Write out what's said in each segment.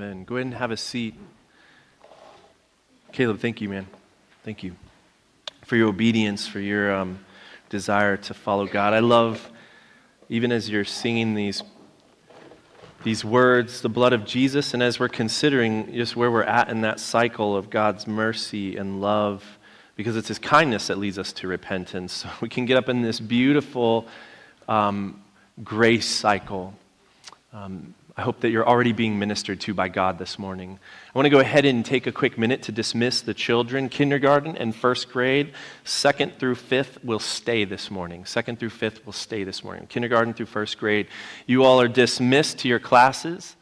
Amen. Go ahead and have a seat. Caleb, thank you, man. Thank you for your obedience, for your um, desire to follow God. I love, even as you're singing these, these words, the blood of Jesus, and as we're considering just where we're at in that cycle of God's mercy and love, because it's His kindness that leads us to repentance. So we can get up in this beautiful um, grace cycle. Um, I hope that you're already being ministered to by God this morning. I want to go ahead and take a quick minute to dismiss the children. Kindergarten and first grade, second through fifth, will stay this morning. Second through fifth will stay this morning. Kindergarten through first grade, you all are dismissed to your classes.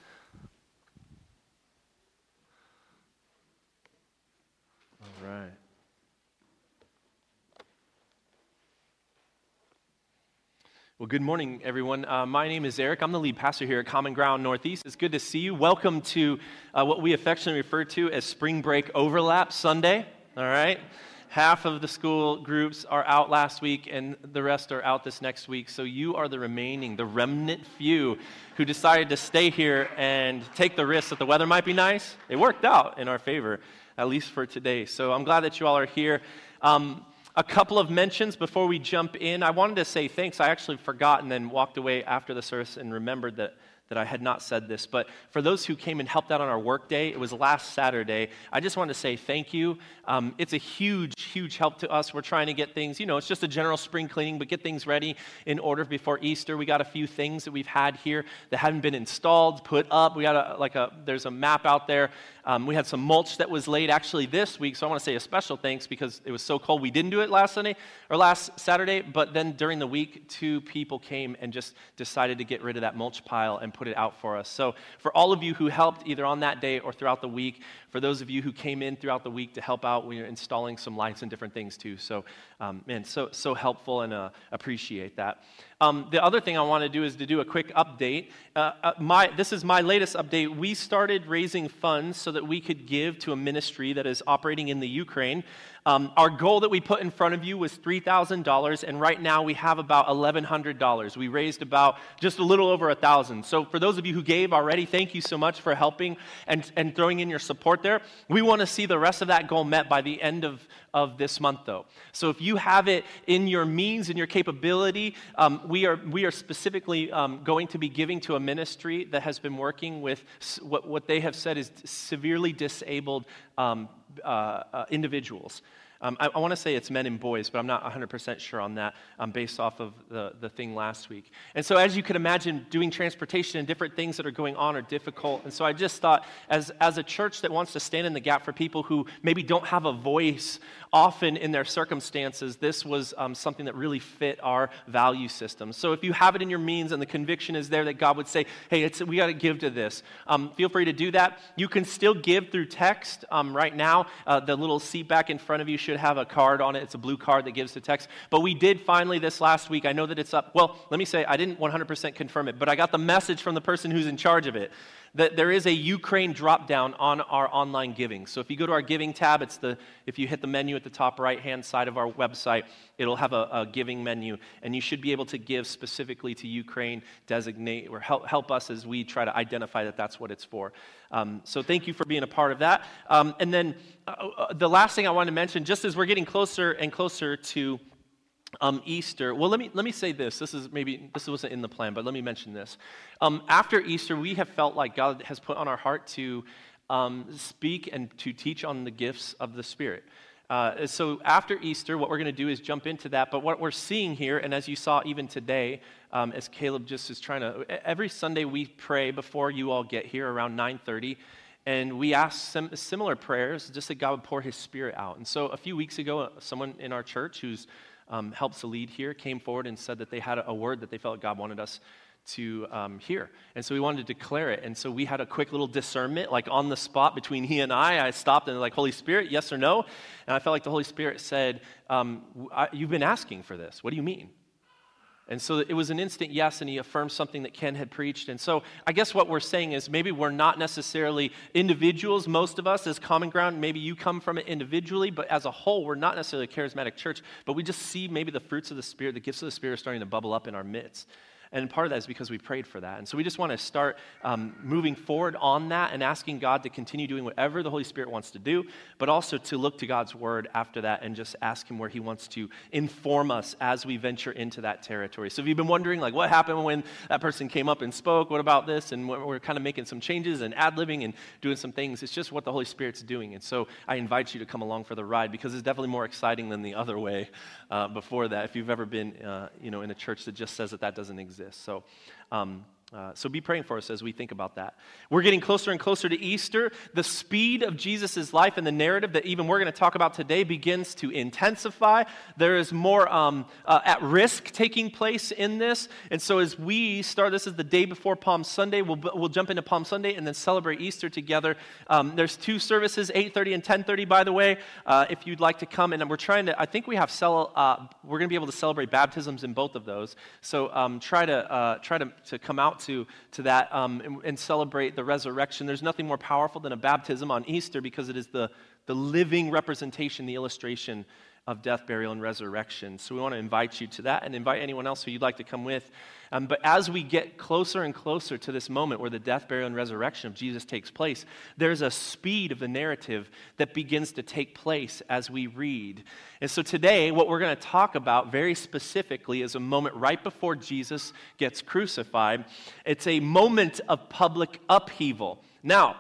All right. Well, good morning, everyone. Uh, my name is Eric. I'm the lead pastor here at Common Ground Northeast. It's good to see you. Welcome to uh, what we affectionately refer to as Spring Break Overlap Sunday. All right? Half of the school groups are out last week, and the rest are out this next week. So you are the remaining, the remnant few who decided to stay here and take the risk that the weather might be nice. It worked out in our favor, at least for today. So I'm glad that you all are here. Um, a couple of mentions before we jump in. I wanted to say thanks. I actually forgot and then walked away after the service and remembered that that I had not said this, but for those who came and helped out on our work day, it was last Saturday. I just want to say thank you. Um, it's a huge, huge help to us. We're trying to get things, you know, it's just a general spring cleaning, but get things ready in order before Easter. We got a few things that we've had here that haven't been installed, put up. We got a, like a, there's a map out there um, we had some mulch that was laid actually this week, so I want to say a special thanks because it was so cold we didn't do it last Sunday or last Saturday. But then during the week, two people came and just decided to get rid of that mulch pile and put it out for us. So for all of you who helped either on that day or throughout the week, for those of you who came in throughout the week to help out, we are installing some lights and different things too. So um, man, so so helpful and uh, appreciate that. Um, the other thing I want to do is to do a quick update. Uh, uh, my, this is my latest update. We started raising funds so that we could give to a ministry that is operating in the Ukraine. Um, our goal that we put in front of you was $3,000, and right now we have about $1,100. We raised about just a little over 1000 So, for those of you who gave already, thank you so much for helping and, and throwing in your support there. We want to see the rest of that goal met by the end of, of this month, though. So, if you have it in your means and your capability, um, we, are, we are specifically um, going to be giving to a ministry that has been working with what, what they have said is severely disabled um, uh, uh, individuals. Um, I, I want to say it's men and boys, but I'm not 100% sure on that um, based off of the, the thing last week. And so, as you can imagine, doing transportation and different things that are going on are difficult. And so, I just thought, as, as a church that wants to stand in the gap for people who maybe don't have a voice often in their circumstances, this was um, something that really fit our value system. So, if you have it in your means and the conviction is there that God would say, hey, we got to give to this, um, feel free to do that. You can still give through text um, right now. Uh, the little seat back in front of you should have a card on it. It's a blue card that gives the text. But we did finally this last week. I know that it's up. Well, let me say, I didn't 100% confirm it, but I got the message from the person who's in charge of it that there is a Ukraine drop down on our online giving. So if you go to our giving tab, it's the if you hit the menu at the top right hand side of our website, it'll have a, a, giving menu, and you should be able to give specifically to Ukraine, designate or help help us as we try to identify that that's what it's for. Um, so thank you for being a part of that. Um, and then uh, uh, the last thing I want to mention, just as we're getting closer and closer to um, Easter. Well, let me let me say this. This is maybe this wasn't in the plan, but let me mention this. Um, after Easter, we have felt like God has put on our heart to um, speak and to teach on the gifts of the Spirit. Uh, so after Easter, what we're going to do is jump into that. But what we're seeing here, and as you saw even today, um, as Caleb just is trying to, every Sunday we pray before you all get here around 9:30 and we ask some similar prayers just that God would pour his spirit out. And so a few weeks ago, someone in our church who's um, helps lead here came forward and said that they had a word that they felt God wanted us to um, hear. And so we wanted to declare it. And so we had a quick little discernment, like on the spot between he and I. I stopped and like, Holy Spirit, yes or no? And I felt like the Holy Spirit said, um, I, You've been asking for this. What do you mean? And so it was an instant yes, and he affirmed something that Ken had preached. And so I guess what we're saying is maybe we're not necessarily individuals, most of us, as common ground. Maybe you come from it individually, but as a whole, we're not necessarily a charismatic church, but we just see maybe the fruits of the Spirit, the gifts of the Spirit starting to bubble up in our midst. And part of that is because we prayed for that. And so we just want to start um, moving forward on that and asking God to continue doing whatever the Holy Spirit wants to do, but also to look to God's word after that and just ask Him where He wants to inform us as we venture into that territory. So if you've been wondering, like, what happened when that person came up and spoke, what about this? And we're kind of making some changes and ad libbing and doing some things. It's just what the Holy Spirit's doing. And so I invite you to come along for the ride because it's definitely more exciting than the other way uh, before that. If you've ever been, uh, you know, in a church that just says that that doesn't exist. So, um, uh, so be praying for us as we think about that. We're getting closer and closer to Easter. The speed of Jesus' life and the narrative that even we're going to talk about today begins to intensify. There is more um, uh, at risk taking place in this. And so as we start, this is the day before Palm Sunday. We'll, we'll jump into Palm Sunday and then celebrate Easter together. Um, there's two services, 8.30 and 10.30, by the way, uh, if you'd like to come. And we're trying to, I think we have, cel- uh, we're going to be able to celebrate baptisms in both of those. So um, try to, uh, try to, to come out to, to that um, and, and, celebrate the resurrection. There's nothing more powerful than a baptism on Easter because it is the, the living representation, the illustration of death, burial, and resurrection. So we want to invite you to that and invite anyone else who you'd like to come with. Um, but as we get closer and closer to this moment where the death, burial, and resurrection of Jesus takes place, there's a speed of the narrative that begins to take place as we read. And so today, what we're going to talk about very specifically is a moment right before Jesus gets crucified. It's a moment of public upheaval. Now,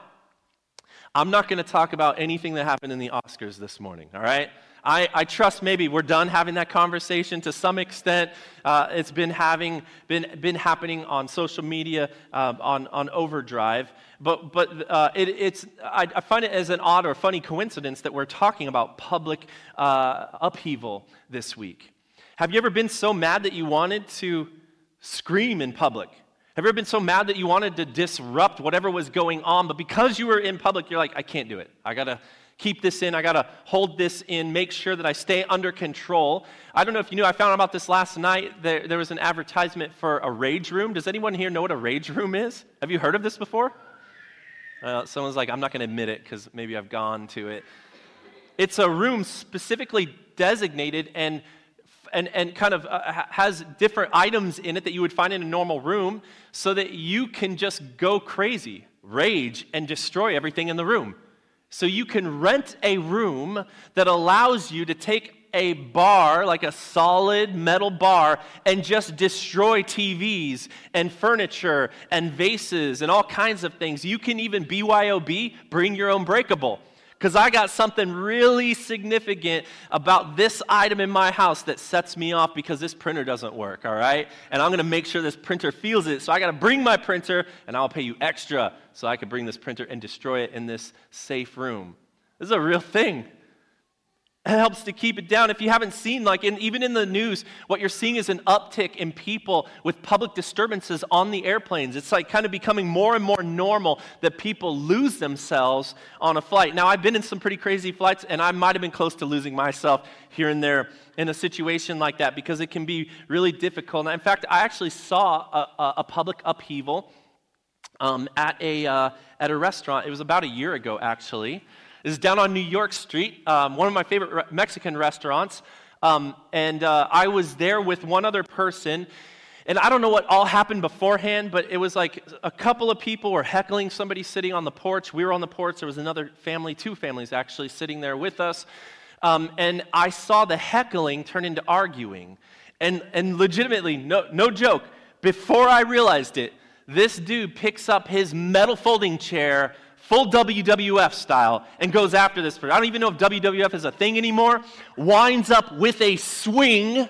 I'm not going to talk about anything that happened in the Oscars this morning, all right? I, I trust maybe we're done having that conversation to some extent. Uh, it's been, having, been, been happening on social media, uh, on, on overdrive. But, but uh, it, it's, I, I, find it as an odd or funny coincidence that we're talking about public uh, upheaval this week. Have you ever been so mad that you wanted to scream in public? Have you ever been so mad that you wanted to disrupt whatever was going on, but because you were in public, you're like, I can't do it. I gotta, keep this in. I got to hold this in, make sure that I stay under control. I don't know if you knew, I found out about this last night. There, there was an advertisement for a rage room. Does anyone here know what a rage room is? Have you heard of this before? Uh, someone's like, I'm not going to admit it because maybe I've gone to it. It's a room specifically designated and and, and kind of uh, has different items in it that you would find in a normal room so that you can just go crazy, rage, and destroy everything in the room. So you can rent a room that allows you to take a bar, like a solid metal bar, and just destroy TVs and furniture and vases and all kinds of things. You can even BYOB, bring your own breakable because I got something really significant about this item in my house that sets me off because this printer doesn't work, all right? And I'm going to make sure this printer feels it. So I got to bring my printer and I'll pay you extra so I can bring this printer and destroy it in this safe room. This is a real thing. Helps to keep it down. If you haven't seen, like in, even in the news, what you're seeing is an uptick in people with public disturbances on the airplanes. It's like kind of becoming more and more normal that people lose themselves on a flight. Now, I've been in some pretty crazy flights, and I might have been close to losing myself here and there in a situation like that because it can be really difficult. In fact, I actually saw a, a, a public upheaval um, at, a, uh, at a restaurant. It was about a year ago, actually is down on New York Street, um, one of my favorite re- Mexican restaurants. Um, and uh, I was there with one other person. And I don't know what all happened beforehand, but it was like a couple of people were heckling somebody sitting on the porch. We were on the porch. There was another family, two families actually, sitting there with us. Um, and I saw the heckling turn into arguing. And, and legitimately, no, no joke, before I realized it, this dude picks up his metal folding chair full WWF style, and goes after this person. I don't even know if WWF is a thing anymore. Winds up with a swing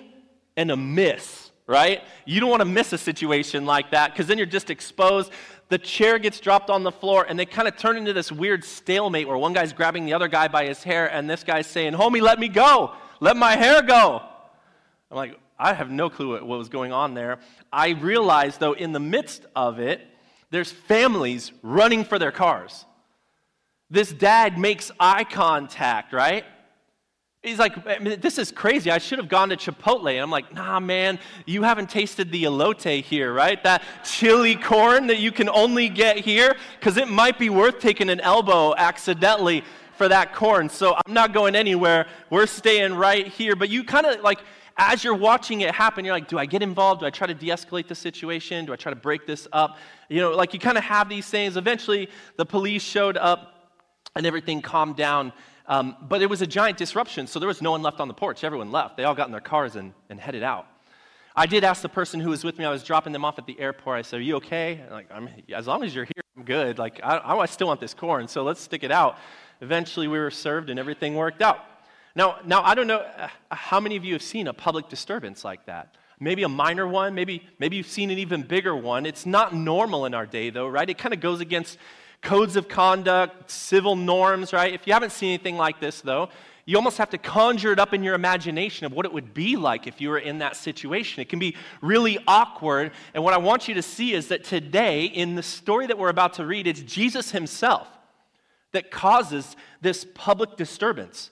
and a miss, right? You don't want to miss a situation like that because then you're just exposed. The chair gets dropped on the floor, and they kind of turn into this weird stalemate where one guy's grabbing the other guy by his hair, and this guy's saying, Homie, let me go. Let my hair go. I'm like, I have no clue what was going on there. I realized, though, in the midst of it, there's families running for their cars. This dad makes eye contact, right? He's like, this is crazy. I should have gone to Chipotle. And I'm like, nah, man, you haven't tasted the elote here, right? That chili corn that you can only get here, because it might be worth taking an elbow accidentally for that corn. So I'm not going anywhere. We're staying right here. But you kind of like, as you're watching it happen, you're like, do I get involved? Do I try to de escalate the situation? Do I try to break this up? You know, like you kind of have these things. Eventually, the police showed up and everything calmed down. Um, but it was a giant disruption, so there was no one left on the porch. Everyone left. They all got in their cars and, and headed out. I did ask the person who was with me, I was dropping them off at the airport. I said, Are you okay? Like, I'm, as long as you're here, I'm good. Like, I, I still want this corn, so let's stick it out. Eventually, we were served and everything worked out. Now, now I don't know uh, how many of you have seen a public disturbance like that. Maybe a minor one, maybe, maybe you've seen an even bigger one. It's not normal in our day, though, right? It kind of goes against codes of conduct, civil norms, right? If you haven't seen anything like this, though, you almost have to conjure it up in your imagination of what it would be like if you were in that situation. It can be really awkward. And what I want you to see is that today, in the story that we're about to read, it's Jesus himself that causes this public disturbance.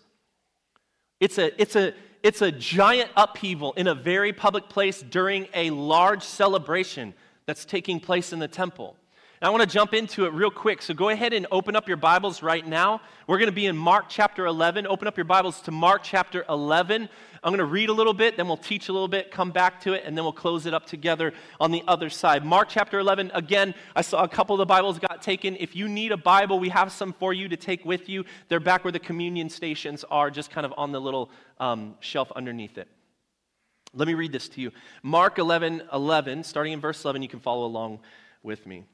It's a, it's a, it's a giant upheaval in a very public place during a large celebration that's taking place in the temple. I want to jump into it real quick. So go ahead and open up your Bibles right now. We're going to be in Mark chapter 11. Open up your Bibles to Mark chapter 11. I'm going to read a little bit, then we'll teach a little bit, come back to it, and then we'll close it up together on the other side. Mark chapter 11, again, I saw a couple of the Bibles got taken. If you need a Bible, we have some for you to take with you. They're back where the communion stations are, just kind of on the little um, shelf underneath it. Let me read this to you. Mark 11, 11, starting in verse 11, you can follow along with me.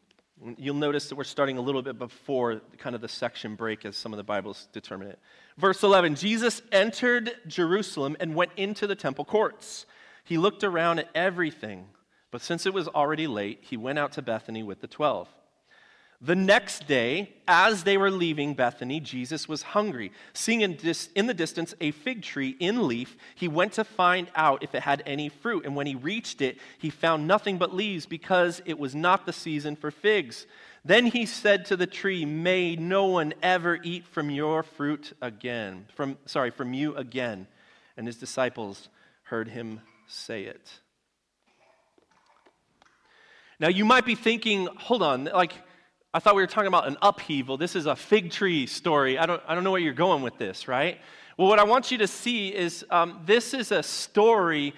You'll notice that we're starting a little bit before kind of the section break as some of the Bibles determine it. Verse 11 Jesus entered Jerusalem and went into the temple courts. He looked around at everything, but since it was already late, he went out to Bethany with the twelve. The next day, as they were leaving Bethany, Jesus was hungry. Seeing in, dis- in, the distance a fig tree in leaf, he went to find out if it had any fruit. And when he reached it, he found nothing but leaves because it was not the season for figs. Then he said to the tree, May no one ever eat from your fruit again. From, sorry, from you again. And his disciples heard him say it. Now you might be thinking, hold on, like, I thought we were talking about an upheaval. This is a fig tree story. I don't, I don't know where you're going with this, right? Well, what I want you to see is um, this is a story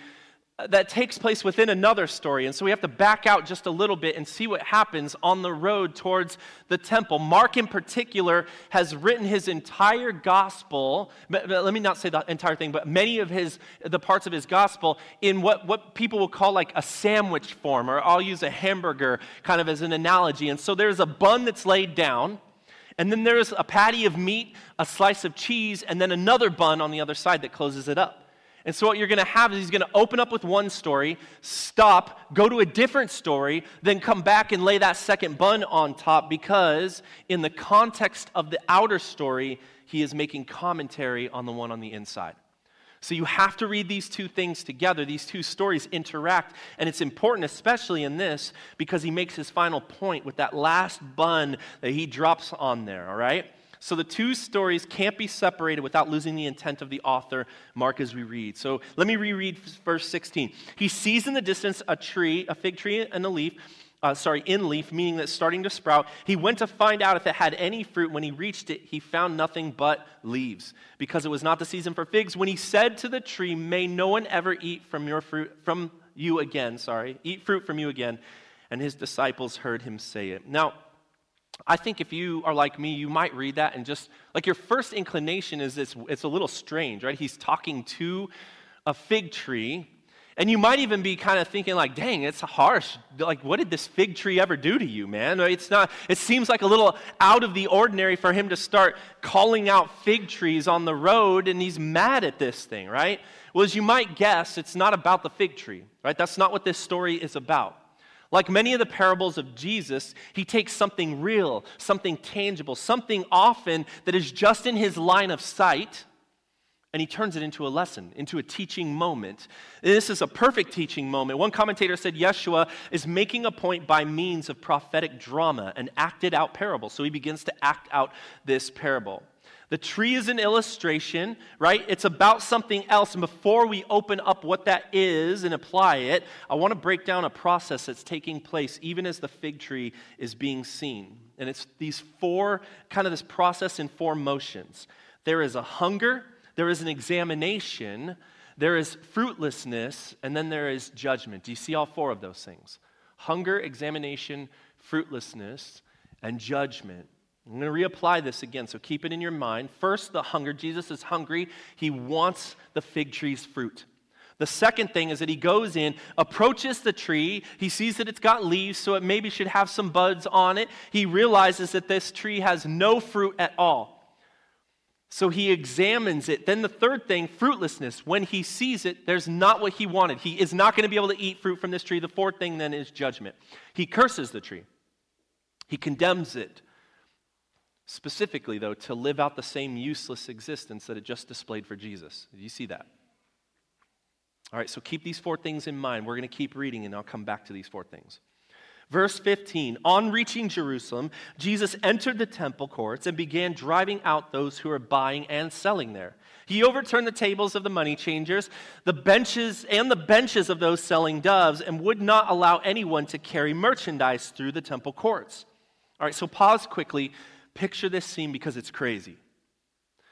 Uh, that takes place within another story. And so we have to back out just a little bit and see what happens on the road towards the temple. Mark, in particular, has written his entire gospel, let me not say the entire thing, but many of his, the parts of his gospel in what, what people will call like a sandwich form, or I'll use a hamburger kind of as an analogy. And so there's a bun that's laid down. And then there's a patty of meat, a slice of cheese, and then another bun on the other side that closes it up. And so, what you're going to have is he's going to open up with one story, stop, go to a different story, then come back and lay that second bun on top because, in the context of the outer story, he is making commentary on the one on the inside. So, you have to read these two things together. These two stories interact. And it's important, especially in this, because he makes his final point with that last bun that he drops on there, all right? So the two stories can't be separated without losing the intent of the author, Mark, as we read. So let me reread verse 16. He sees in the distance a tree, a fig tree and a leaf, uh, sorry, in leaf, meaning that starting to sprout. He went to find out if it had any fruit. When he reached it, he found nothing but leaves, because it was not the season for figs. When he said to the tree, May no one ever eat from your fruit, from you again, sorry, eat fruit from you again. And his disciples heard him say it. Now, I think if you are like me, you might read that and just, like, your first inclination is it's, it's a little strange, right? He's talking to a fig tree, and you might even be kind of thinking, like, dang, it's harsh. Like, what did this fig tree ever do to you, man? It's not, it seems like a little out of the ordinary for him to start calling out fig trees on the road, and he's mad at this thing, right? Well, as you might guess, it's not about the fig tree, right? That's not what this story is about. Like many of the parables of Jesus, he takes something real, something tangible, something often that is just in his line of sight, and he turns it into a lesson, into a teaching moment. This is a perfect teaching moment. One commentator said Yeshua is making a point by means of prophetic drama, an acted out parable. So he begins to act out this parable. The tree is an illustration, right? It's about something else. And before we open up what that is and apply it, I want to break down a process that's taking place even as the fig tree is being seen. And it's these four, kind of this process in four motions there is a hunger, there is an examination, there is fruitlessness, and then there is judgment. Do you see all four of those things? Hunger, examination, fruitlessness, and judgment. I'm going to reapply this again, so keep it in your mind. First, the hunger. Jesus is hungry, he wants the fig tree's fruit. The second thing is that he goes in, approaches the tree. He sees that it's got leaves, so it maybe should have some buds on it. He realizes that this tree has no fruit at all. So he examines it. Then the third thing, fruitlessness. When he sees it, there's not what he wanted. He is not going to be able to eat fruit from this tree. The fourth thing then is judgment. He curses the tree, he condemns it. Specifically, though, to live out the same useless existence that it just displayed for Jesus. Do you see that? All right, so keep these four things in mind. We're going to keep reading, and I'll come back to these four things. Verse 15 On reaching Jerusalem, Jesus entered the temple courts and began driving out those who were buying and selling there. He overturned the tables of the money changers, the benches and the benches of those selling doves, and would not allow anyone to carry merchandise through the temple courts. All right, so pause quickly. Picture this scene because it's crazy.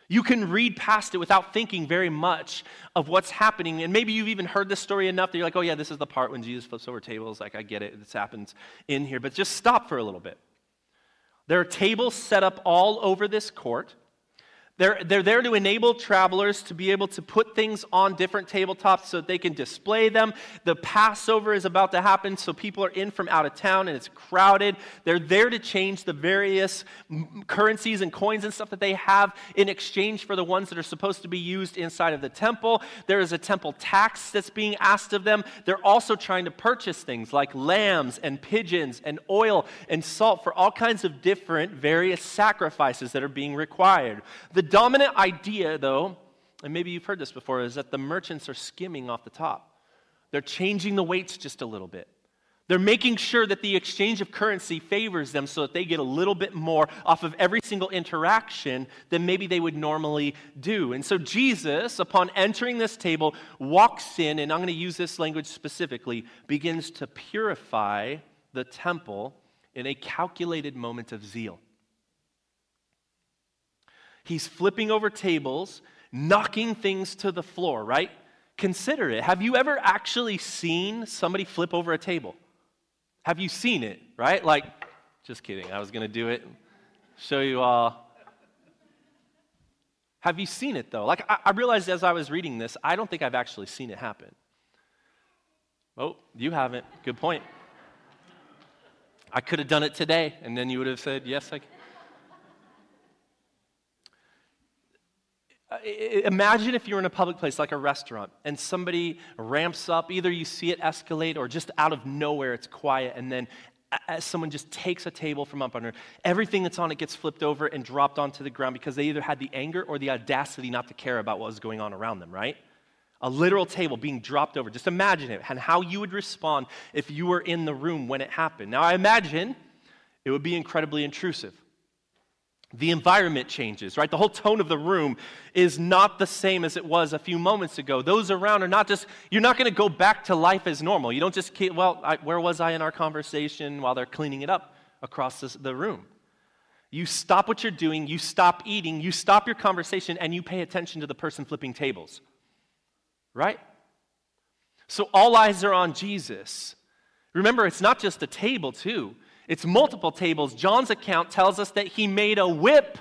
You can read past it without thinking very much of what's happening. And maybe you've even heard this story enough that you're like, oh, yeah, this is the part when Jesus flips over tables. Like, I get it. This happens in here. But just stop for a little bit. There are tables set up all over this court. They're, they're there to enable travelers to be able to put things on different tabletops so that they can display them. The Passover is about to happen, so people are in from out of town and it's crowded. They're there to change the various currencies and coins and stuff that they have in exchange for the ones that are supposed to be used inside of the temple. There is a temple tax that's being asked of them. They're also trying to purchase things like lambs and pigeons and oil and salt for all kinds of different various sacrifices that are being required. The dominant idea, though, and maybe you've heard this before, is that the merchants are skimming off the top. They're changing the weights just a little bit. They're making sure that the exchange of currency favors them so that they get a little bit more off of every single interaction than maybe they would normally do. And so Jesus, upon entering this table, walks in, and I'm going to use this language specifically, begins to purify the temple in a calculated moment of zeal. He's flipping over tables, knocking things to the floor, right? Consider it. Have you ever actually seen somebody flip over a table? Have you seen it, right? Like, just kidding. I was going to do it, show you all. Have you seen it though? Like, I, I realized as I was reading this, I don't think I've actually seen it happen. Oh, you haven't. Good point. I could have done it today, and then you would have said, Yes, I can. Uh, imagine if you're in a public place like a restaurant and somebody ramps up, either you see it escalate or just out of nowhere it's quiet, and then as someone just takes a table from up under, everything that's on it gets flipped over and dropped onto the ground because they either had the anger or the audacity not to care about what was going on around them, right? A literal table being dropped over. Just imagine it and how you would respond if you were in the room when it happened. Now, I imagine it would be incredibly intrusive the environment changes, right? The whole tone of the room is not the same as it was a few moments ago. Those around are not just, you're not going to go back to life as normal. You don't just, keep, well, I, where was I in our conversation while they're cleaning it up across this, the room? You stop what you're doing, you stop eating, you stop your conversation, and you pay attention to the person flipping tables, right? So all eyes are on Jesus. Remember, it's not just a table, too. It's multiple tables. John's account tells us that he made a whip,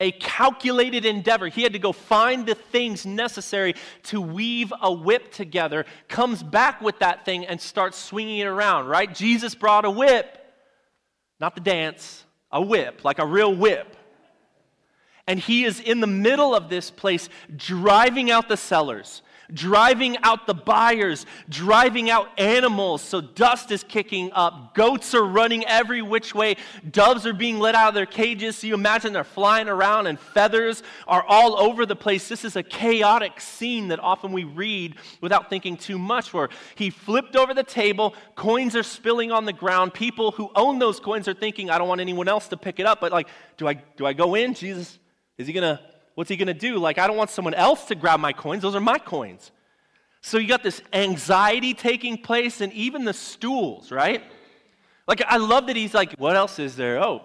a calculated endeavor. He had to go find the things necessary to weave a whip together, comes back with that thing and starts swinging it around, right? Jesus brought a whip, not the dance, a whip, like a real whip. And he is in the middle of this place driving out the sellers driving out the buyers, driving out animals. So dust is kicking up. Goats are running every which way. Doves are being let out of their cages. So you imagine they're flying around and feathers are all over the place. This is a chaotic scene that often we read without thinking too much. Where he flipped over the table, coins are spilling on the ground. People who own those coins are thinking, I don't want anyone else to pick it up. But like, do I, do I go in? Jesus, is he to What's he going to do? Like, I don't want someone else to grab my coins. Those are my coins. So you got this anxiety taking place and even the stools, right? Like, I love that he's like, what else is there? Oh,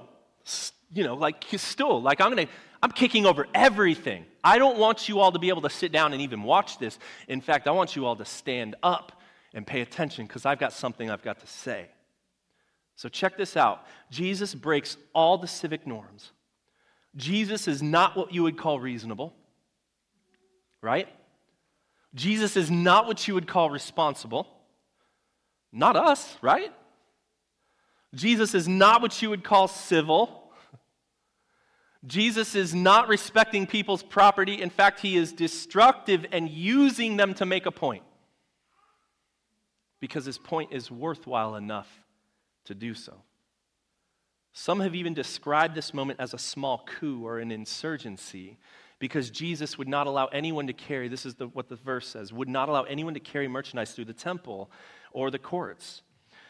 you know, like his stool. Like I'm going to, I'm kicking over everything. I don't want you all to be able to sit down and even watch this. In fact, I want you all to stand up and pay attention because I've got something I've got to say. So check this out Jesus breaks all the civic norms. Jesus is not what you would call reasonable, right? Jesus is not what you would call responsible. Not us, right? Jesus is not what you would call civil. Jesus is not respecting people's property. In fact, he is destructive and using them to make a point because his point is worthwhile enough to do so. Some have even described this moment as a small coup or an insurgency because Jesus would not allow anyone to carry, this is the, what the verse says, would not allow anyone to carry merchandise through the temple or the courts.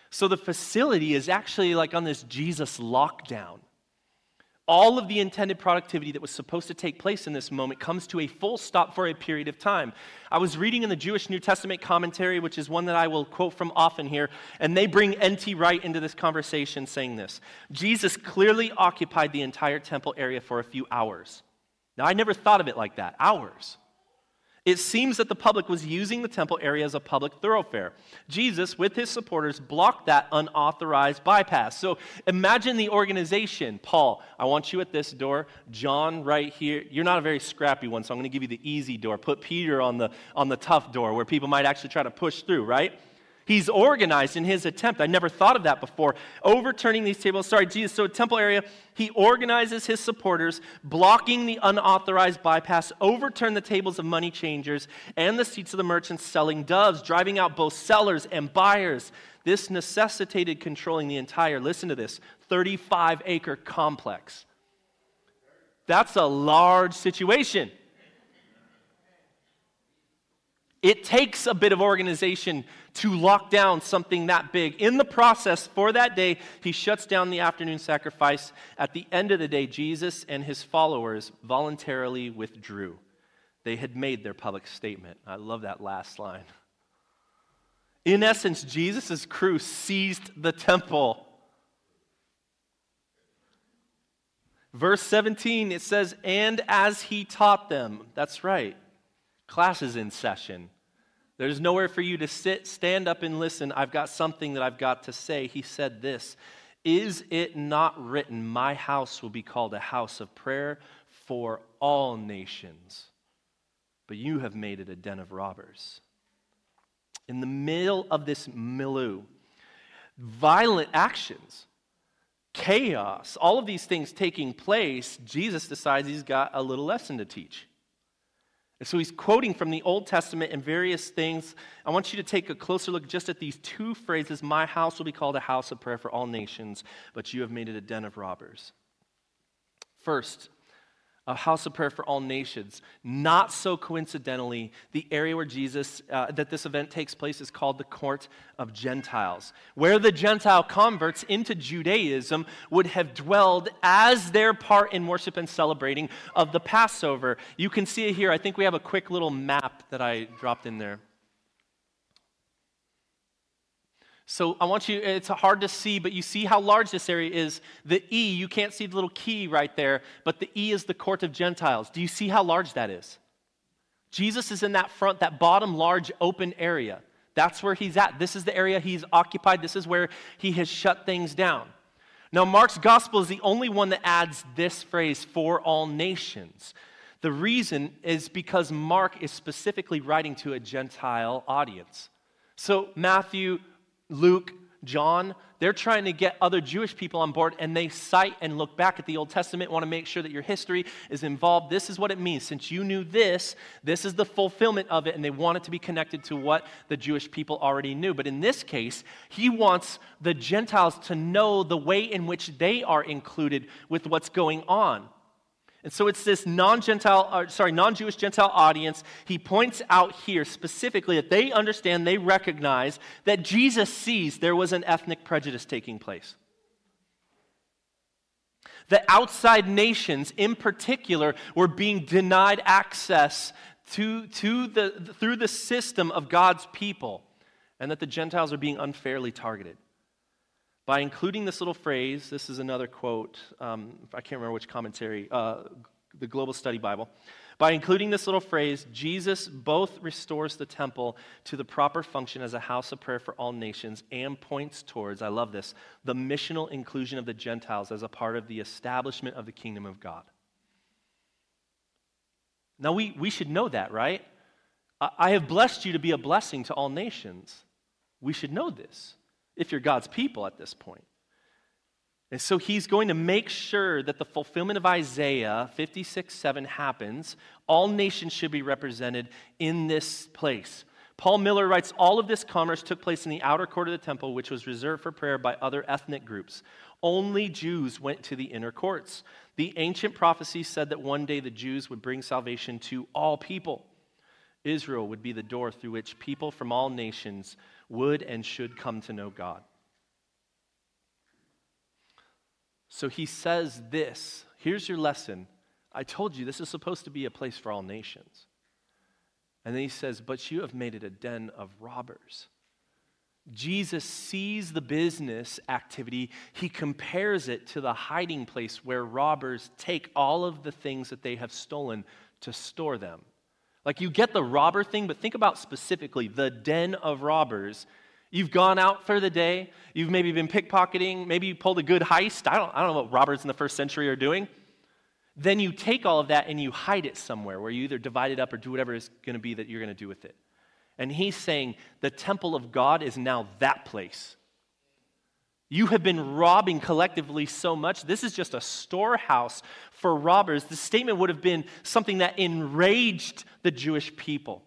So the facility is actually like on this Jesus lockdown. All of the intended productivity that was supposed to take place in this moment comes to a full stop for a period of time. I was reading in the Jewish New Testament commentary, which is one that I will quote from often here, and they bring N.T. Wright into this conversation saying this Jesus clearly occupied the entire temple area for a few hours. Now, I never thought of it like that hours. It seems that the public was using the temple area as a public thoroughfare. Jesus, with his supporters, blocked that unauthorized bypass. So imagine the organization. Paul, I want you at this door. John, right here. You're not a very scrappy one, so I'm going to give you the easy door. Put Peter on the, on the tough door where people might actually try to push through, right? He's organized in his attempt. I never thought of that before. Overturning these tables. Sorry, Jesus. So, temple area, he organizes his supporters, blocking the unauthorized bypass, overturn the tables of money changers and the seats of the merchants selling doves, driving out both sellers and buyers. This necessitated controlling the entire, listen to this, 35 acre complex. That's a large situation. It takes a bit of organization to lock down something that big. In the process, for that day, he shuts down the afternoon sacrifice. At the end of the day, Jesus and his followers voluntarily withdrew. They had made their public statement. I love that last line. In essence, Jesus' crew seized the temple. Verse 17, it says, And as he taught them, that's right, class is in session. There's nowhere for you to sit, stand up, and listen. I've got something that I've got to say. He said this Is it not written, My house will be called a house of prayer for all nations? But you have made it a den of robbers. In the middle of this milieu, violent actions, chaos, all of these things taking place, Jesus decides he's got a little lesson to teach. And so he's quoting from the Old Testament and various things. I want you to take a closer look just at these two phrases My house will be called a house of prayer for all nations, but you have made it a den of robbers. First, a house of prayer for all nations. Not so coincidentally, the area where Jesus, uh, that this event takes place, is called the court of Gentiles, where the Gentile converts into Judaism would have dwelled as their part in worship and celebrating of the Passover. You can see it here. I think we have a quick little map that I dropped in there. So I want you, it's hard to see, but you see how large this area is. The E, you can't see the little key right there, but the E is the court of Gentiles. Do you see how large that is? Jesus is in that front, that bottom large open area. That's where he's at. This is the area he's occupied. This is where he has shut things down. Now, Mark's gospel is the only one that adds this phrase, for all nations. The reason is because Mark is specifically writing to a Gentile audience. So, Matthew, Luke, John, they're trying to get other Jewish people on board and they cite and look back at the Old Testament, want to make sure that your history is involved. This is what it means. Since you knew this, this is the fulfillment of it, and they want it to be connected to what the Jewish people already knew. But in this case, he wants the Gentiles to know the way in which they are included with what's going on. And so it's this non-Gentile, uh, sorry, non-Jewish Gentile audience. He points out here specifically that they understand, they recognize that Jesus sees there was an ethnic prejudice taking place. The outside nations, in particular, were being denied access to, to the, through the system of God's people, and that the Gentiles are being unfairly targeted. By including this little phrase, this is another quote, um, I can't remember which commentary, uh, the Global Study Bible. By including this little phrase, Jesus both restores the temple to the proper function as a house of prayer for all nations and points towards, I love this, the missional inclusion of the Gentiles as a part of the establishment of the kingdom of God. Now, we, we should know that, right? I have blessed you to be a blessing to all nations. We should know this if you're God's people at this point. And so he's going to make sure that the fulfillment of Isaiah 56 7 happens. All nations should be represented in this place. Paul Miller writes All of this commerce took place in the outer court of the temple, which was reserved for prayer by other ethnic groups. Only Jews went to the inner courts. The ancient prophecy said that one day the Jews would bring salvation to all people. Israel would be the door through which people from all nations would and should come to know God. So he says this here's your lesson. I told you this is supposed to be a place for all nations. And then he says, But you have made it a den of robbers. Jesus sees the business activity, he compares it to the hiding place where robbers take all of the things that they have stolen to store them. Like you get the robber thing, but think about specifically the den of robbers You've gone out for the day. You've maybe been pickpocketing. Maybe you pulled a good heist. I don't, I don't know what robbers in the first century are doing. Then you take all of that and you hide it somewhere where you either divide it up or do whatever is going to be that you're going to do with it. And he's saying the temple of God is now that place. You have been robbing collectively so much. This is just a storehouse for robbers. The statement would have been something that enraged the Jewish people.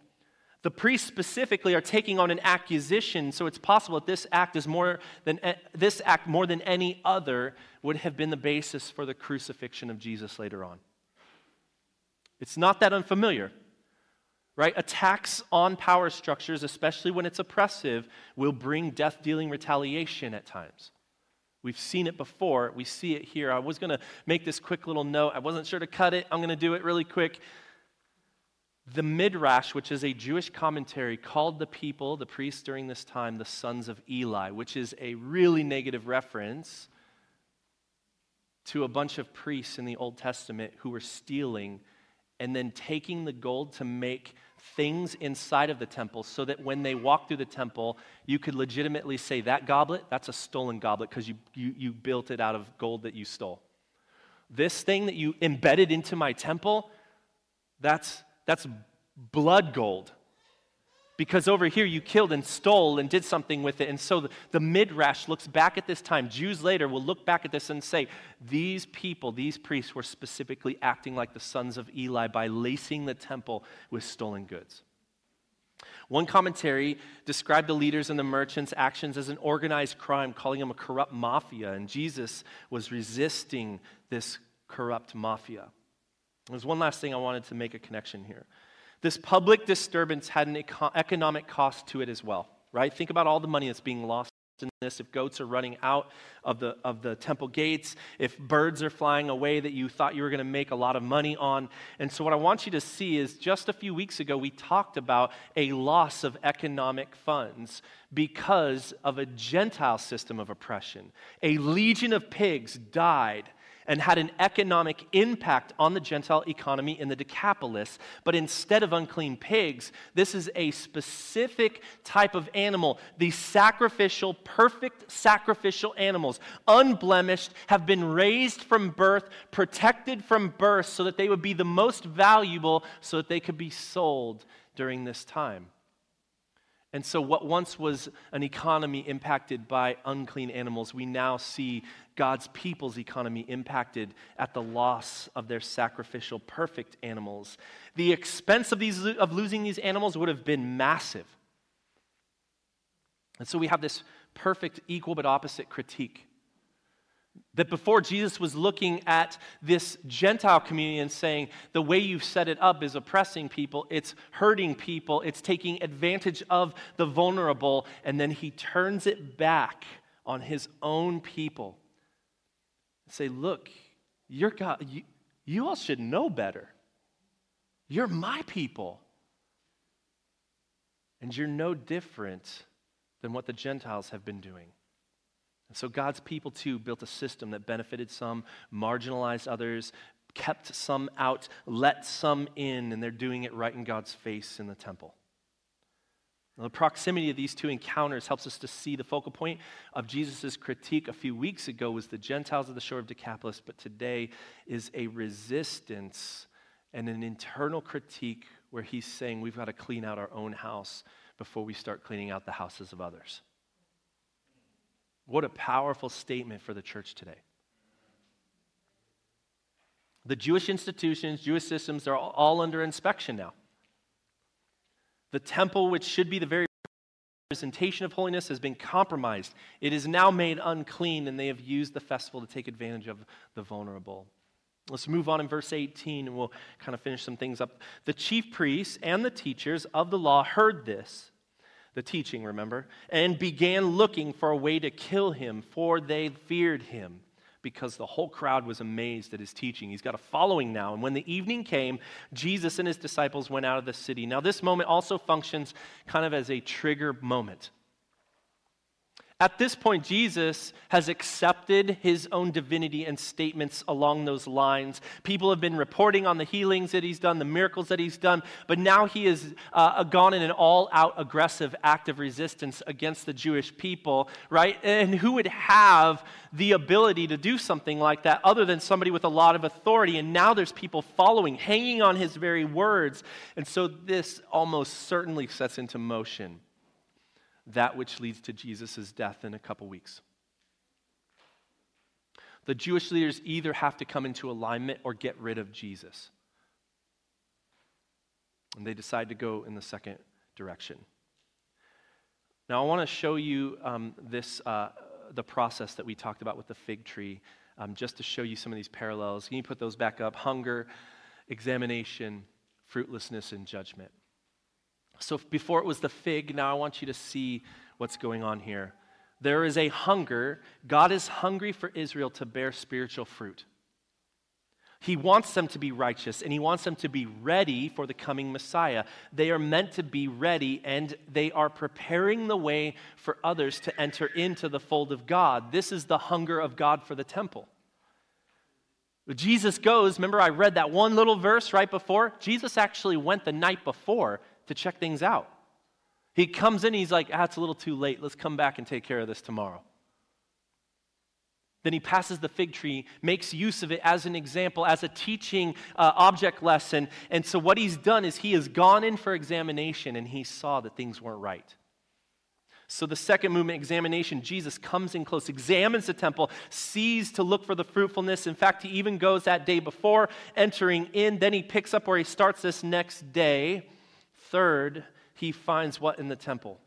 The priests specifically are taking on an accusation, so it's possible that this act is more than eh, this act more than any other would have been the basis for the crucifixion of Jesus later on. It's not that unfamiliar. Right? Attacks on power structures, especially when it's oppressive, will bring death dealing retaliation at times. We've seen it before. We see it here. I was going to make this quick little note. I wasn't sure to cut it. I'm going to do it really quick. The Midrash, which is a Jewish commentary, called the people, the priests during this time, the sons of Eli, which is a really negative reference to a bunch of priests in the Old Testament who were stealing and then taking the gold to make things inside of the temple so that when they walked through the temple, you could legitimately say, That goblet, that's a stolen goblet because you, you, you built it out of gold that you stole. This thing that you embedded into my temple, that's that's blood gold. Because over here you killed and stole and did something with it. And so the, the, Midrash looks back at this time. Jews later will look back at this and say, these people, these priests, were specifically acting like the sons of Eli by lacing the temple with stolen goods. One commentary described the leaders and the merchants' actions as an organized crime, calling them a corrupt mafia, and Jesus was resisting this corrupt mafia. There's one last thing I wanted to make a connection here. This public disturbance had an eco- economic cost to it as well, right? Think about all the money that's being lost in this. If goats are running out of the, of the temple gates, if birds are flying away that you thought you were going to make a lot of money on. And so, what I want you to see is just a few weeks ago, we talked about a loss of economic funds because of a Gentile system of oppression. A legion of pigs died and had an economic impact on the Gentile economy in the Decapolis. But instead of unclean pigs, this is a specific type of animal. The sacrificial, perfect sacrificial animals, unblemished, have been raised from birth, protected from birth, so that they would be the most valuable, so that they could be sold during this time. And so, what once was an economy impacted by unclean animals, we now see God's people's economy impacted at the loss of their sacrificial, perfect animals. The expense of, these, of losing these animals would have been massive. And so, we have this perfect, equal but opposite critique. That before Jesus was looking at this Gentile community and saying, the way you've set it up is oppressing people, it's hurting people, it's taking advantage of the vulnerable, and then he turns it back on his own people. And Say, look, you're God, you, you all should know better. You're my people. And you're no different than what the Gentiles have been doing. And so God's people, too, built a system that benefited some, marginalized others, kept some out, let some in, and they're doing it right in God's face in the temple. Now, the proximity of these two encounters helps us to see the focal point of Jesus' critique a few weeks ago was the Gentiles of the shore of Decapolis, but today is a resistance and an internal critique where he's saying we've got to clean out our own house before we start cleaning out the houses of others. What a powerful statement for the church today. The Jewish institutions, Jewish systems are all under inspection now. The temple, which should be the very representation of holiness, has been compromised. It is now made unclean, and they have used the festival to take advantage of the vulnerable. Let's move on in verse 18, and we'll kind of finish some things up. The chief priests and the teachers of the law heard this, the teaching, remember, and began looking for a way to kill him, for they feared him because the whole crowd was amazed at his teaching. He's got a following now. And when the evening came, Jesus and his disciples went out of the city. Now, this moment also functions kind of as a trigger moment. At this point, Jesus has accepted his own divinity and statements along those lines. People have been reporting on the healings that he's done, the miracles that he's done, but now he has uh, gone in an all out aggressive act of resistance against the Jewish people, right? And who would have the ability to do something like that other than somebody with a lot of authority? And now there's people following, hanging on his very words. And so this almost certainly sets into motion that which leads to Jesus' death in a couple weeks. The Jewish leaders either have to come into alignment or get rid of Jesus. And they decide to go in the second direction. Now, I want to show you um, this, uh, the process that we talked about with the fig tree, um, just to show you some of these parallels. Can you put those back up? Hunger, examination, fruitlessness, and judgment. So before it was the fig, now I want you to see what's going on here. There is a hunger. God is hungry for Israel to bear spiritual fruit. He wants them to be righteous and he wants them to be ready for the coming Messiah. They are meant to be ready and they are preparing the way for others to enter into the fold of God. This is the hunger of God for the temple. Jesus goes, remember I read that one little verse right before? Jesus actually went the night before to check things out. He comes in, he's like, ah, it's a little too late. Let's come back and take care of this tomorrow. Then he passes the fig tree, makes use of it as an example, as a teaching uh, object lesson. And so, what he's done is he has gone in for examination and he saw that things weren't right. So, the second movement, examination, Jesus comes in close, examines the temple, sees to look for the fruitfulness. In fact, he even goes that day before entering in. Then he picks up where he starts this next day. Third, he finds what in the temple?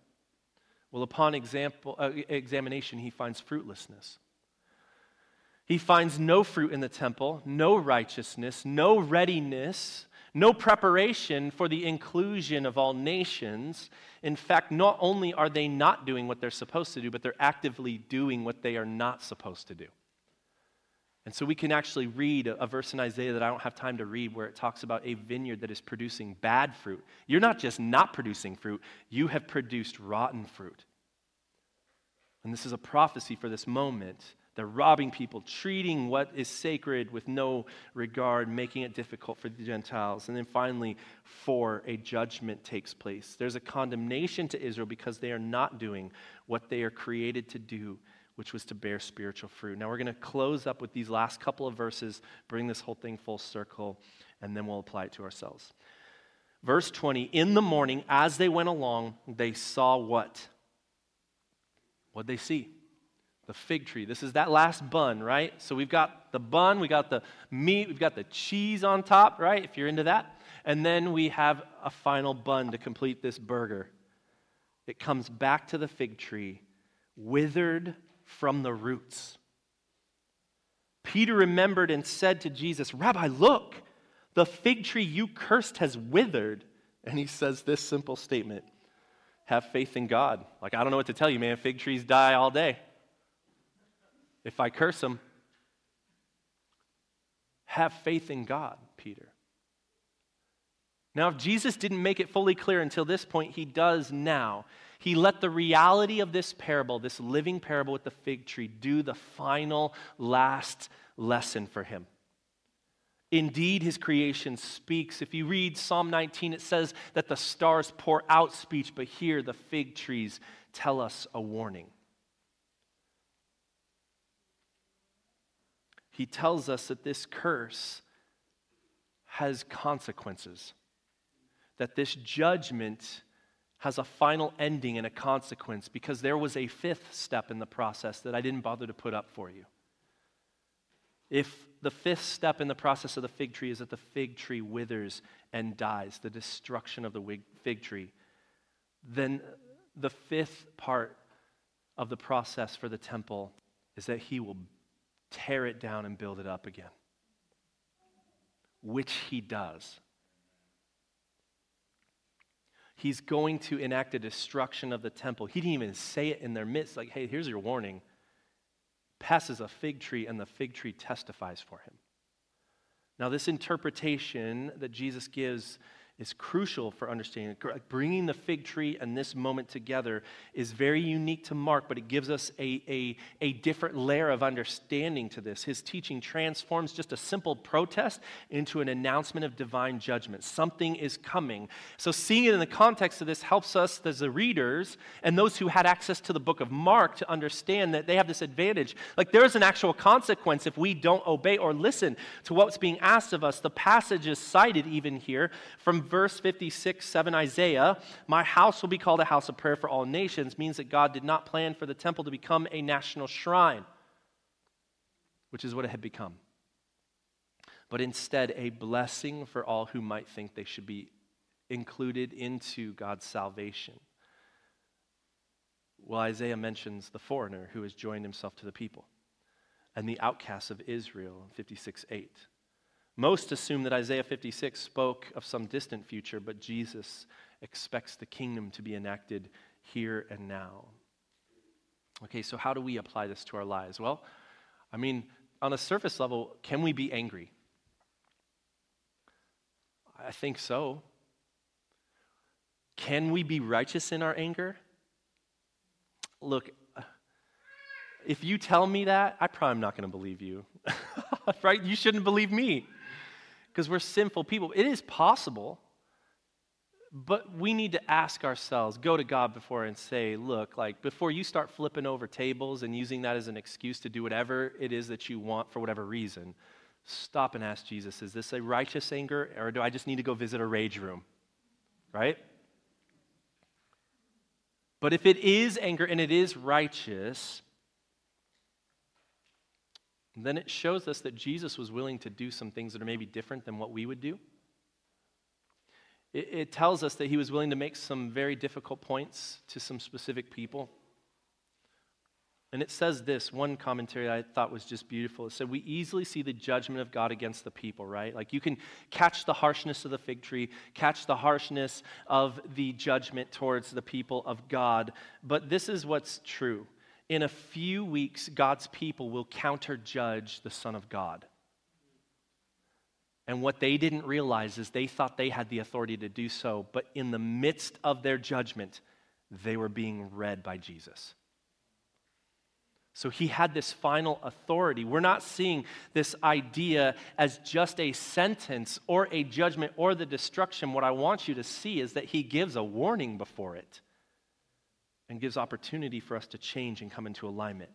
Well, upon example, uh, examination, he finds fruitlessness. He finds no fruit in the temple, no righteousness, no readiness, no preparation for the inclusion of all nations. In fact, not only are they not doing what they're supposed to do, but they're actively doing what they are not supposed to do. And so we can actually read a, verse in Isaiah that I don't have time to read where it talks about a vineyard that is producing bad fruit. You're not just not producing fruit, you have produced rotten fruit. And this is a prophecy for this moment. They're robbing people, treating what is sacred with no regard, making it difficult for the Gentiles. And then finally, for a judgment takes place. There's a condemnation to Israel because they are not doing what they are created to do which was to bear spiritual fruit. Now we're going to close up with these last couple of verses, bring this whole thing full circle, and then we'll apply it to ourselves. Verse 20 In the morning, as they went along, they saw what? What did they see? The fig tree. This is that last bun, right? So we've got the bun, we've got the meat, we've got the cheese on top, right? If you're into that. And then we have a final bun to complete this burger. It comes back to the fig tree, withered from the roots. Peter remembered and said to Jesus, Rabbi, look, the fig tree you cursed has withered. And he says this simple statement Have faith in God. Like, I don't know what to tell you, man. Fig trees die all day. If I curse them, have faith in God, Peter. Now, if Jesus didn't make it fully clear until this point, he does now. He let the reality of this parable, this living parable with the fig tree, do the final, last lesson for him. Indeed, his creation speaks. If you read Psalm 19, it says that the stars pour out speech, but here the fig trees tell us a warning. He tells us that this curse has consequences, that this judgment has a final ending and a consequence because there was a fifth step in the process that I didn't bother to put up for you. If the fifth step in the process of the fig tree is that the fig tree withers and dies, the destruction of the fig tree, then the fifth part of the process for the temple is that he will tear it down and build it up again, which he does. He's going to enact a destruction of the temple. He didn't even say it in their midst, like, hey, here's your warning passes a fig tree, and the fig tree testifies for him. Now, this interpretation that Jesus gives is crucial for understanding. Bringing the fig tree and this moment together is very unique to Mark, but it gives us a, a, a different layer of understanding to this. His teaching transforms just a simple protest into an announcement of divine judgment. Something is coming. So, seeing it in the context of this helps us, as the readers and those who had access to the book of Mark, to understand that they have this advantage. Like, there is an actual consequence if we don't obey or listen to what's being asked of us. The passage is cited even here from verse 56, 7 Isaiah, my house will be called a house of prayer for all nations, means that God did not plan for the temple to become a national shrine, which is what it had become, but instead a blessing for all who might think they should be included into God's salvation. Well, Isaiah mentions the foreigner who has joined himself to the people and the outcasts of Israel, 56 8. Most assume that Isaiah 56 spoke of some distant future, but Jesus expects the kingdom to be enacted here and now. Okay, so how do we apply this to our lives? Well, I mean, on a surface level, can we be angry? I think so. Can we be righteous in our anger? Look, if you tell me that, I probably am not going to believe you. right? You shouldn't believe me because we're sinful people. It is possible, but we need to ask ourselves, go to God before and say, look, like before you start flipping over tables and using that as an excuse to do whatever it is that you want for whatever reason, stop and ask Jesus, is this a righteous anger or do I just need to go visit a rage room? Right? But if it is anger and it is righteous, then it shows us that Jesus was willing to do some things that are maybe different than what we would do. It, it, tells us that he was willing to make some very difficult points to some specific people. And it says this one commentary I thought was just beautiful. It said, We easily see the judgment of God against the people, right? Like you can catch the harshness of the fig tree, catch the harshness of the judgment towards the people of God. But this is what's true in a few weeks, God's people will counter judge the Son of God. And what they didn't realize is they thought they had the authority to do so, but in the midst of their judgment, they were being read by Jesus. So he had this final authority. We're not seeing this idea as just a sentence or a judgment or the destruction. What I want you to see is that he gives a warning before it and gives opportunity for us to change and come into alignment.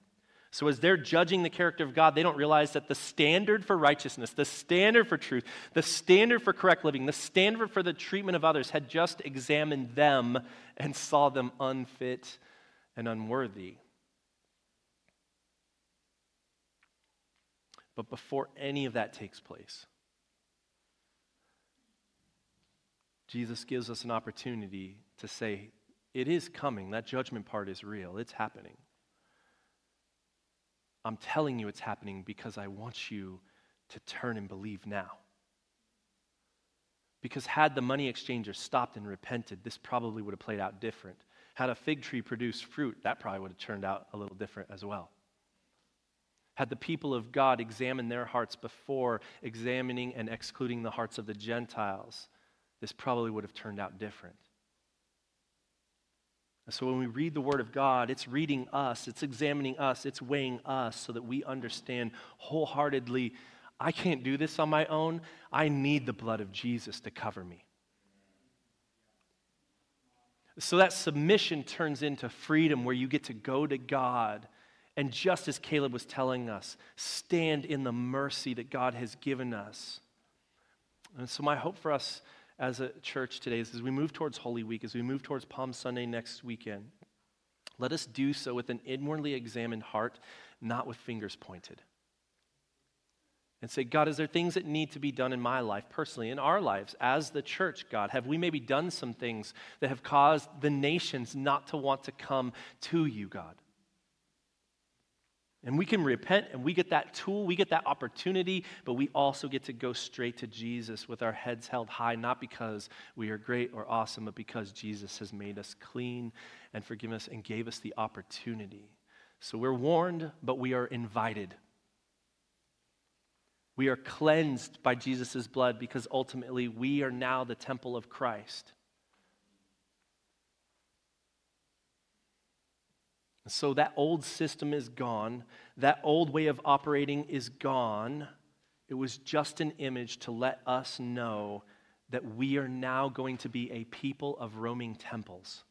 So, as they're judging the character of God, they don't realize that the standard for righteousness, the standard for truth, the standard for correct living, the standard for the treatment of others had just examined them and saw them unfit and unworthy. But before any of that takes place, Jesus gives us an opportunity to say, it is coming. That judgment part is real. It's happening. I'm telling you it's happening because I want you to turn and believe now. Because had the money exchanger stopped and repented, this probably would have played out different. Had a fig tree produced fruit, that probably would have turned out a little different as well. Had the people of God examined their hearts before examining and excluding the hearts of the Gentiles, this probably would have turned out different. So when we read the Word of God, it's reading us, it's examining us, it's weighing us so that we understand wholeheartedly I can't do this on my own. I need the blood of Jesus to cover me. So that submission turns into freedom where you get to go to God. And just as Caleb was telling us, stand in the mercy that God has given us. And so, my hope for us as a church today as we move towards Holy Week, as we move towards Palm Sunday next weekend, let us do so with an inwardly examined heart, not with fingers pointed and say, God, is there things that need to be done in my life personally, in our lives as the church, God? Have we maybe done some things that have caused the nations not to want to come to you, God? And we can repent and we get that tool, we get that opportunity, but we also get to go straight to Jesus with our heads held high, not because we are great or awesome, but because Jesus has made us clean and forgiven us and gave us the opportunity. So we're warned, but we are invited. We are cleansed by Jesus' blood because ultimately we are now the temple of Christ. So that old system is gone. That old way of operating is gone. It was just an image to let us know that we are now going to be a people of roaming temples.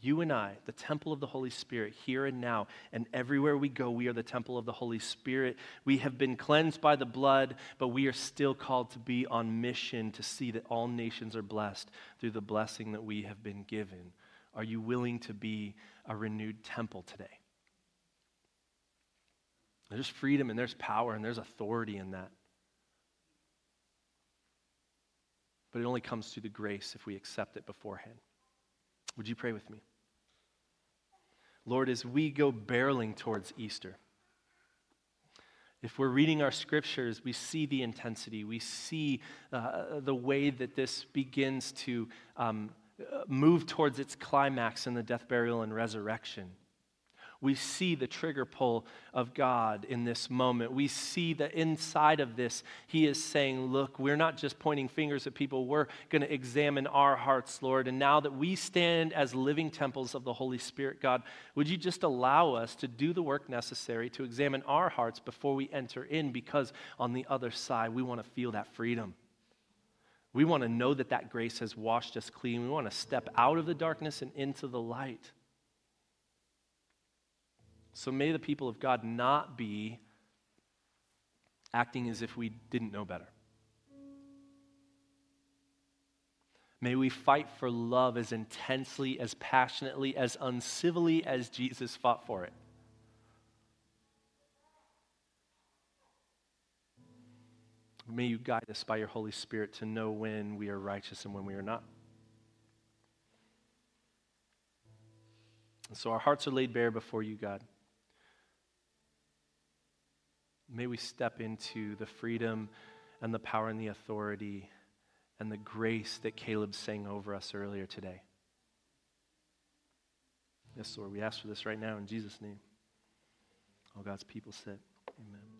You and I, the temple of the Holy Spirit, here and now, and everywhere we go, we are the temple of the Holy Spirit. We have been cleansed by the blood, but we are still called to be on mission to see that all nations are blessed through the blessing that we have been given. Are you willing to be a renewed temple today? There's freedom and there's power and there's authority in that. But it only comes through the grace if we accept it beforehand. Would you pray with me? Lord, as we go barreling towards Easter, if we're reading our scriptures, we see the intensity. We see uh, the way that this begins to um, move towards its climax in the death, burial, and resurrection. We see the trigger pull of God in this moment. We see that inside of this, He is saying, Look, we're not just pointing fingers at people, we're going to examine our hearts, Lord. And now that we stand as living temples of the Holy Spirit, God, would you just allow us to do the work necessary to examine our hearts before we enter in? Because on the other side, we want to feel that freedom. We want to know that that grace has washed us clean. We want to step out of the darkness and into the light. So may the people of God not be acting as if we didn't know better. May we fight for love as intensely, as passionately, as uncivilly as Jesus fought for it. May you guide us by your Holy Spirit to know when we are righteous and when we are not. And so our hearts are laid bare before you, God. May we step into the freedom and the power and the authority and the grace that Caleb sang over us earlier today. Yes, Lord, we ask for this right now in Jesus' name. All God's people said, Amen.